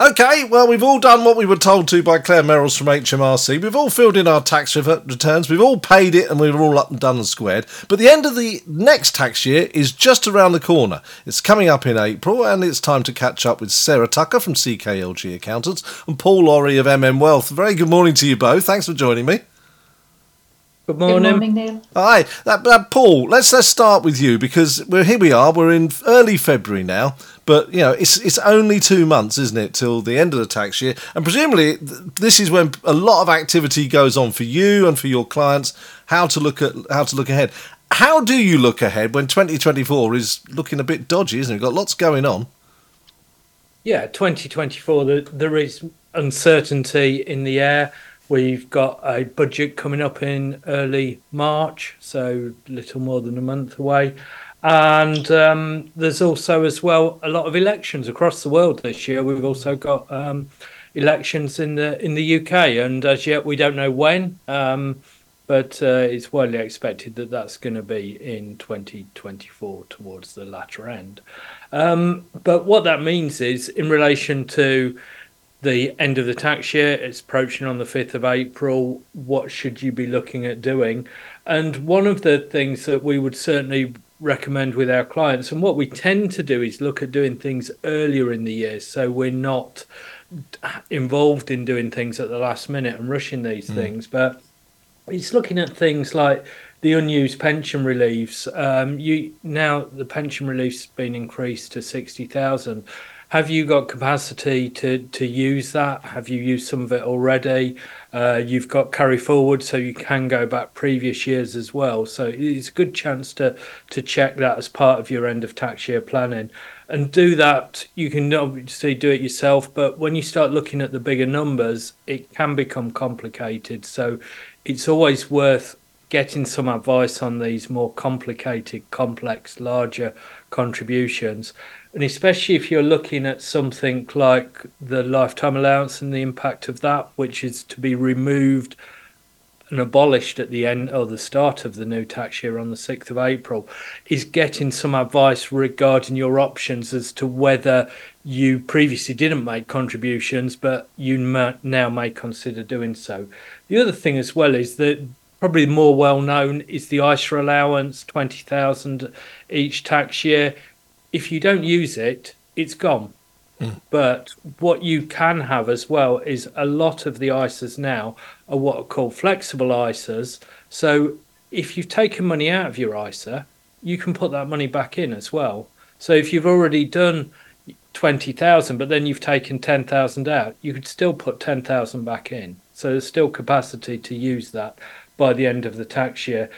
Okay, well, we've all done what we were told to by Claire Merrills from HMRC. We've all filled in our tax returns, we've all paid it, and we're all up and done and squared. But the end of the next tax year is just around the corner. It's coming up in April, and it's time to catch up with Sarah Tucker from CKLG Accountants and Paul Orrey of MM Wealth. Very good morning to you both. Thanks for joining me. Good morning. Good morning, Neil. Hi, that, that, Paul. Let's let's start with you because we're here. We are. We're in early February now, but you know it's it's only two months, isn't it, till the end of the tax year? And presumably, this is when a lot of activity goes on for you and for your clients. How to look at how to look ahead. How do you look ahead when 2024 is looking a bit dodgy, isn't it? We've got lots going on. Yeah, 2024. There is uncertainty in the air We've got a budget coming up in early March, so little more than a month away. And um, there's also, as well, a lot of elections across the world this year. We've also got um, elections in the in the UK, and as yet we don't know when, um, but uh, it's widely expected that that's going to be in 2024 towards the latter end. Um, but what that means is, in relation to the end of the tax year. It's approaching on the 5th of April. What should you be looking at doing? And one of the things that we would certainly recommend with our clients, and what we tend to do is look at doing things earlier in the year so we're not involved in doing things at the last minute and rushing these mm. things. But it's looking at things like the unused pension reliefs. Um, you now the pension relief's been increased to sixty thousand have you got capacity to to use that? Have you used some of it already? Uh, you've got carry forward, so you can go back previous years as well. So it's a good chance to to check that as part of your end of tax year planning, and do that. You can obviously do it yourself, but when you start looking at the bigger numbers, it can become complicated. So it's always worth getting some advice on these more complicated, complex, larger contributions and especially if you're looking at something like the lifetime allowance and the impact of that, which is to be removed and abolished at the end or the start of the new tax year on the 6th of April, is getting some advice regarding your options as to whether you previously didn't make contributions, but you now may consider doing so. The other thing as well is that probably more well known is the ISA allowance, 20,000 each tax year if you don't use it, it's gone. Mm. But what you can have as well is a lot of the ISAs now are what are called flexible ISAs. So if you've taken money out of your ISA, you can put that money back in as well. So if you've already done 20,000 but then you've taken 10,000 out, you could still put 10,000 back in. So there's still capacity to use that by the end of the tax year.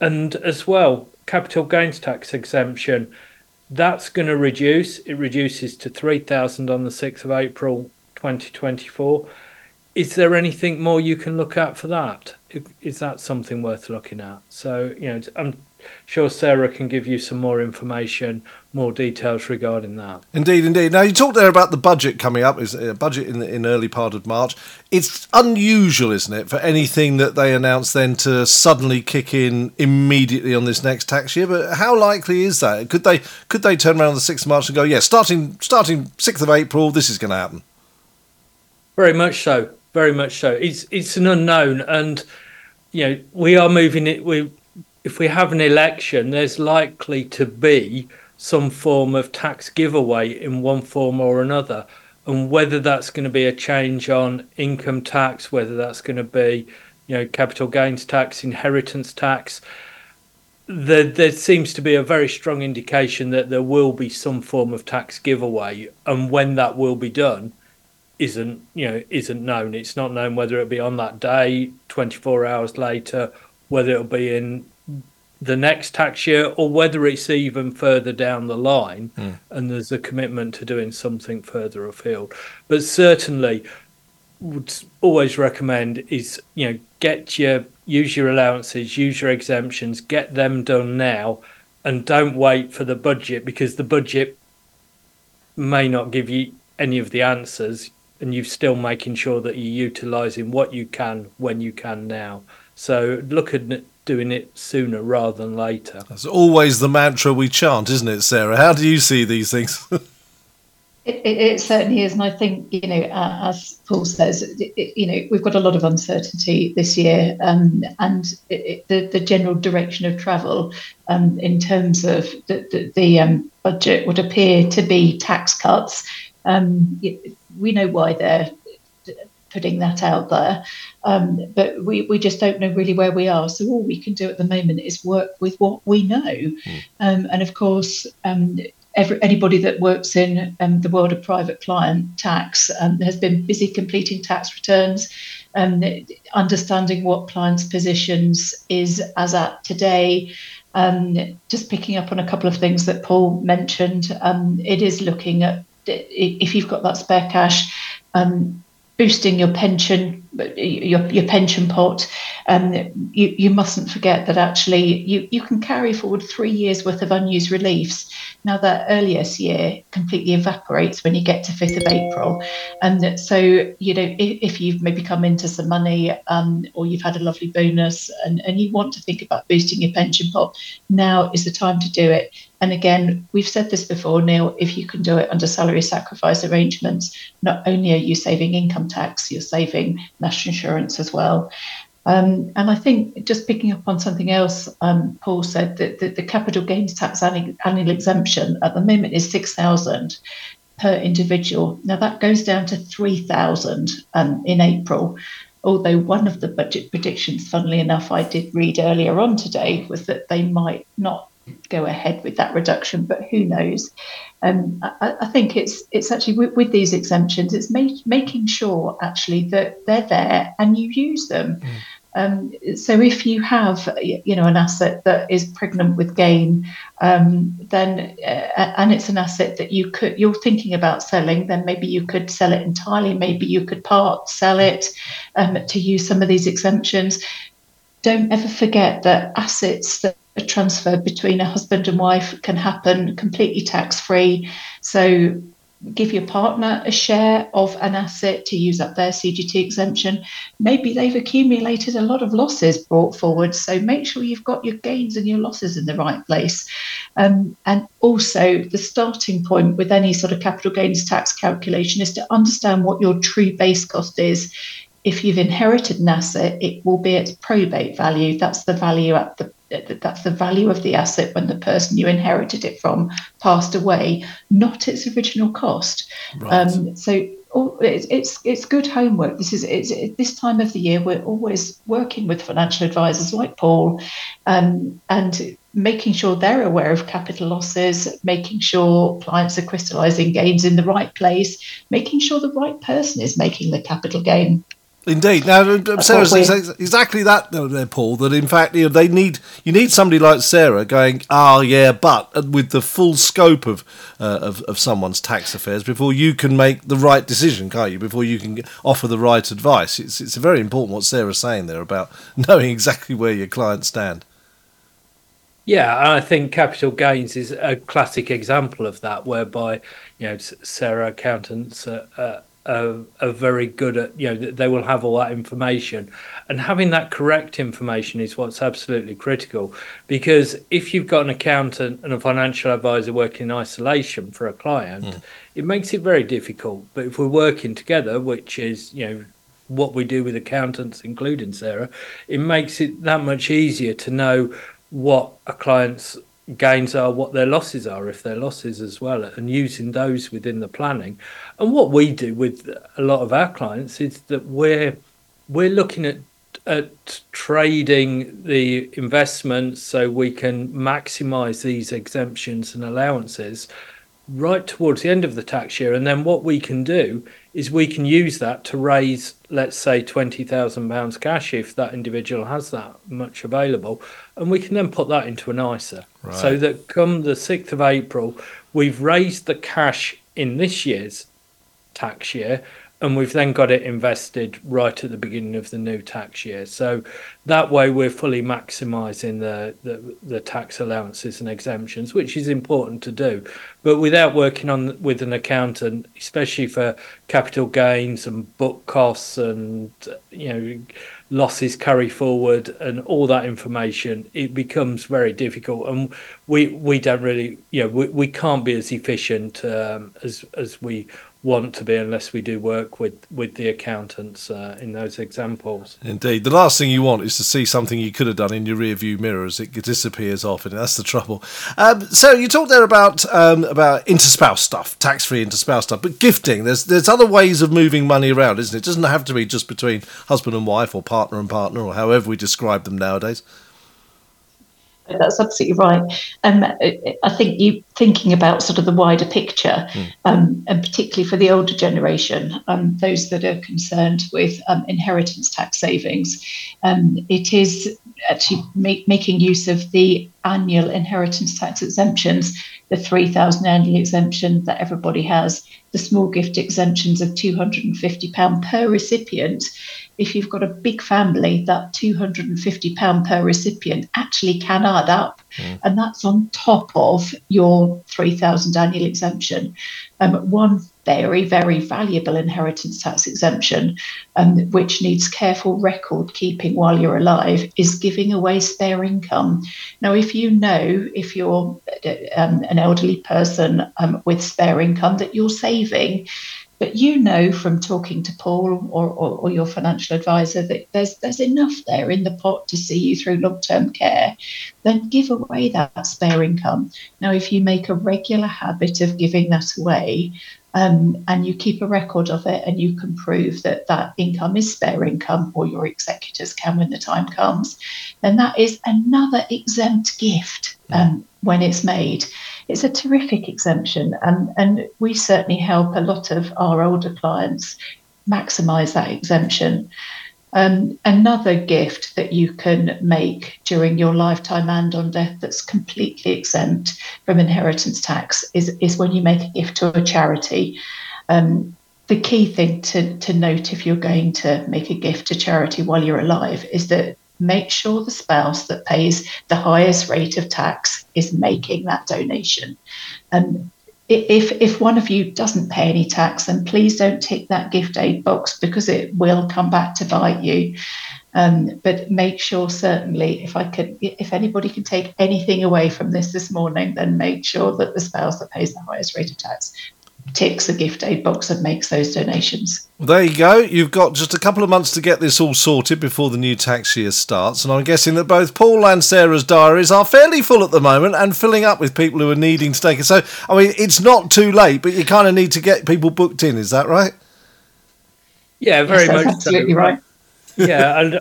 And as well, capital gains tax exemption that's going to reduce. It reduces to 3,000 on the 6th of April 2024. Is there anything more you can look at for that? Is that something worth looking at? So, you know, I'm sure Sarah can give you some more information, more details regarding that. Indeed, indeed. Now you talked there about the budget coming up. Is a budget in the in early part of March. It's unusual, isn't it, for anything that they announce then to suddenly kick in immediately on this next tax year? But how likely is that? Could they could they turn around on the sixth of March and go, yeah, starting starting sixth of April, this is going to happen? Very much so. Very much so. It's it's an unknown, and you know we are moving it. We if we have an election, there's likely to be some form of tax giveaway in one form or another. And whether that's going to be a change on income tax, whether that's going to be, you know, capital gains tax, inheritance tax, there, there seems to be a very strong indication that there will be some form of tax giveaway. And when that will be done, isn't you know isn't known. It's not known whether it'll be on that day, 24 hours later, whether it'll be in the next tax year or whether it's even further down the line mm. and there's a commitment to doing something further afield. But certainly would always recommend is you know get your use your allowances, use your exemptions, get them done now and don't wait for the budget because the budget may not give you any of the answers and you're still making sure that you're utilizing what you can when you can now. So look at doing it sooner rather than later. That's always the mantra we chant, isn't it, Sarah? How do you see these things? It, it, it, certainly is, and I think you know, uh, as Paul says, it, you know, we've got a lot of uncertainty this year, um, and the the general direction of travel um, in terms of the the, the um, budget would appear to be tax cuts. Um, we know why they're putting that out there, um, but we we just don't know really where we are. So all we can do at the moment is work with what we know, mm. and of course every, anybody that works in um, the world of private client tax um, has been busy completing tax returns, um, understanding what clients' positions is as at today. Um, just picking up on a couple of things that Paul mentioned, um, it is looking at if you've got that spare cash, um, boosting your pension your your pension pot um, you you mustn't forget that actually you you can carry forward three years worth of unused reliefs. Now that earliest year completely evaporates when you get to 5th of April. And so you know if, if you've maybe come into some money um, or you've had a lovely bonus and, and you want to think about boosting your pension pot now is the time to do it. And again, we've said this before, Neil, if you can do it under salary sacrifice arrangements, not only are you saving income tax, you're saving national insurance as well. Um, and I think just picking up on something else, um, Paul said that the, the, capital gains tax annual, exemption at the moment is 6,000 per individual. Now that goes down to 3,000 um, in April. Although one of the budget predictions, funnily enough, I did read earlier on today, was that they might not go ahead with that reduction, but who knows? Um, I, I, think it's it's actually with, with these exemptions, it's make, making sure actually that they're there and you use them. Mm. Um, so if you have you know an asset that is pregnant with gain, um, then uh, and it's an asset that you could you're thinking about selling, then maybe you could sell it entirely. Maybe you could part sell it um, to use some of these exemptions. Don't ever forget that assets that a transfer between a husband and wife can happen completely tax free. So give your partner a share of an asset to use up their CGT exemption. Maybe they've accumulated a lot of losses brought forward. So make sure you've got your gains and your losses in the right place. Um, and also, the starting point with any sort of capital gains tax calculation is to understand what your true base cost is if you've inherited an asset, it will be its probate value. That's the value at the that's the value of the asset when the person you inherited it from passed away, not its original cost. Right. Um, so oh, it's, it's it's good homework. This is it's, it, this time of the year. We're always working with financial advisors like Paul, um, and making sure they're aware of capital losses, making sure clients are crystallizing gains in the right place, making sure the right person is making the capital gain. Indeed. Now, uh, Sarah says exactly that, though, there, Paul. That in fact, you know, they need you need somebody like Sarah going, "Ah, oh, yeah, but with the full scope of, uh, of of someone's tax affairs before you can make the right decision, can't you? Before you can offer the right advice. It's it's very important what Sarah's saying there about knowing exactly where your clients stand. Yeah, I think capital gains is a classic example of that, whereby you know Sarah accountants. Uh, uh, are, are very good at you know they will have all that information and having that correct information is what's absolutely critical because if you've got an accountant and a financial advisor working in isolation for a client mm. it makes it very difficult but if we're working together which is you know what we do with accountants including sarah it makes it that much easier to know what a client's gains are, what their losses are, if they're losses as well, and using those within the planning. And what we do with a lot of our clients is that we're we're looking at at trading the investments so we can maximize these exemptions and allowances right towards the end of the tax year. And then what we can do is we can use that to raise, let's say, £20,000 cash if that individual has that much available. And we can then put that into an ISA. Right. So that come the 6th of April, we've raised the cash in this year's tax year and we've then got it invested right at the beginning of the new tax year. So that way we're fully maximising the, the, the tax allowances and exemptions, which is important to do. But without working on with an accountant, especially for capital gains and book costs and you know losses carry forward and all that information, it becomes very difficult. And we we don't really you know we, we can't be as efficient um, as as we want to be unless we do work with with the accountants uh, in those examples. Indeed, the last thing you want is to see something you could have done in your rear view mirror as it disappears off, and that's the trouble. Um, so you talked there about um, about interspouse stuff, tax free interspouse stuff, but gifting. There's there's other ways of moving money around, isn't it? It doesn't have to be just between husband and wife or partner and partner or however we describe them nowadays. That's absolutely right. Um, I think you thinking about sort of the wider picture, mm. um, and particularly for the older generation, um, those that are concerned with um, inheritance tax savings, um, it is actually make, making use of the annual inheritance tax exemptions, the 3,000 annual exemption that everybody has, the small gift exemptions of £250 per recipient if you've got a big family, that £250 per recipient actually can add up. Mm. And that's on top of your 3000 annual exemption. Um, one very, very valuable inheritance tax exemption, um, which needs careful record keeping while you're alive, is giving away spare income. Now, if you know if you're um, an elderly person um, with spare income that you're saving, but you know from talking to Paul or, or, or, your financial advisor that there's there's enough there in the pot to see you through long-term care, then give away that spare income. Now, if you make a regular habit of giving that away, um, and you keep a record of it and you can prove that that income is spare income or your executors can when the time comes, then that is another exempt gift um, when it's made it's a terrific exemption, and, and we certainly help a lot of our older clients maximize that exemption. Um, another gift that you can make during your lifetime and on death that's completely exempt from inheritance tax is, is when you make a gift to a charity. Um, the key thing to, to note if you're going to make a gift to charity while you're alive is that make sure the spouse that pays the highest rate of tax is making that donation. And if if one of you doesn't pay any tax, then please don't tick that gift aid box because it will come back to bite you. Um, but make sure certainly if I could if anybody can take anything away from this this morning, then make sure that the spouse that pays the highest rate of tax ticks the gift aid box and makes those donations. There you go. You've got just a couple of months to get this all sorted before the new tax year starts. And I'm guessing that both Paul and Sarah's diaries are fairly full at the moment and filling up with people who are needing to take it. So, I mean, it's not too late, but you kind of need to get people booked in. Is that right? Yeah, very yes, much absolutely so. right. yeah, and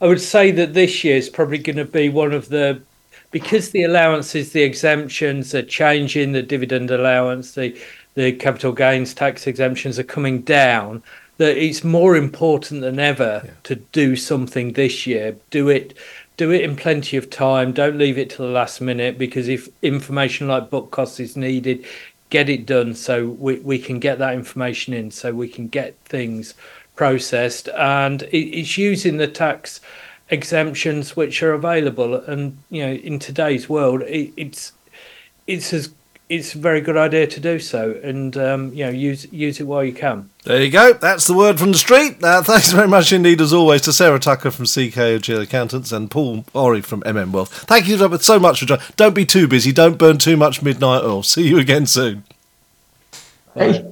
I would say that this year is probably going to be one of the because the allowances, the exemptions are changing, the dividend allowance, the the capital gains tax exemptions are coming down, that it's more important than ever yeah. to do something this year. Do it do it in plenty of time. Don't leave it to the last minute because if information like book costs is needed, get it done so we, we can get that information in so we can get things processed and it, it's using the tax exemptions which are available and you know in today's world it, it's it's as it's a very good idea to do so, and um, you know, use use it while you can. There you go. That's the word from the street. Uh, thanks very much indeed, as always, to Sarah Tucker from CKLG Accountants and Paul Orrey from MM Wealth. Thank you Robert, so much for joining. Don't be too busy. Don't burn too much midnight oil. See you again soon. Hey.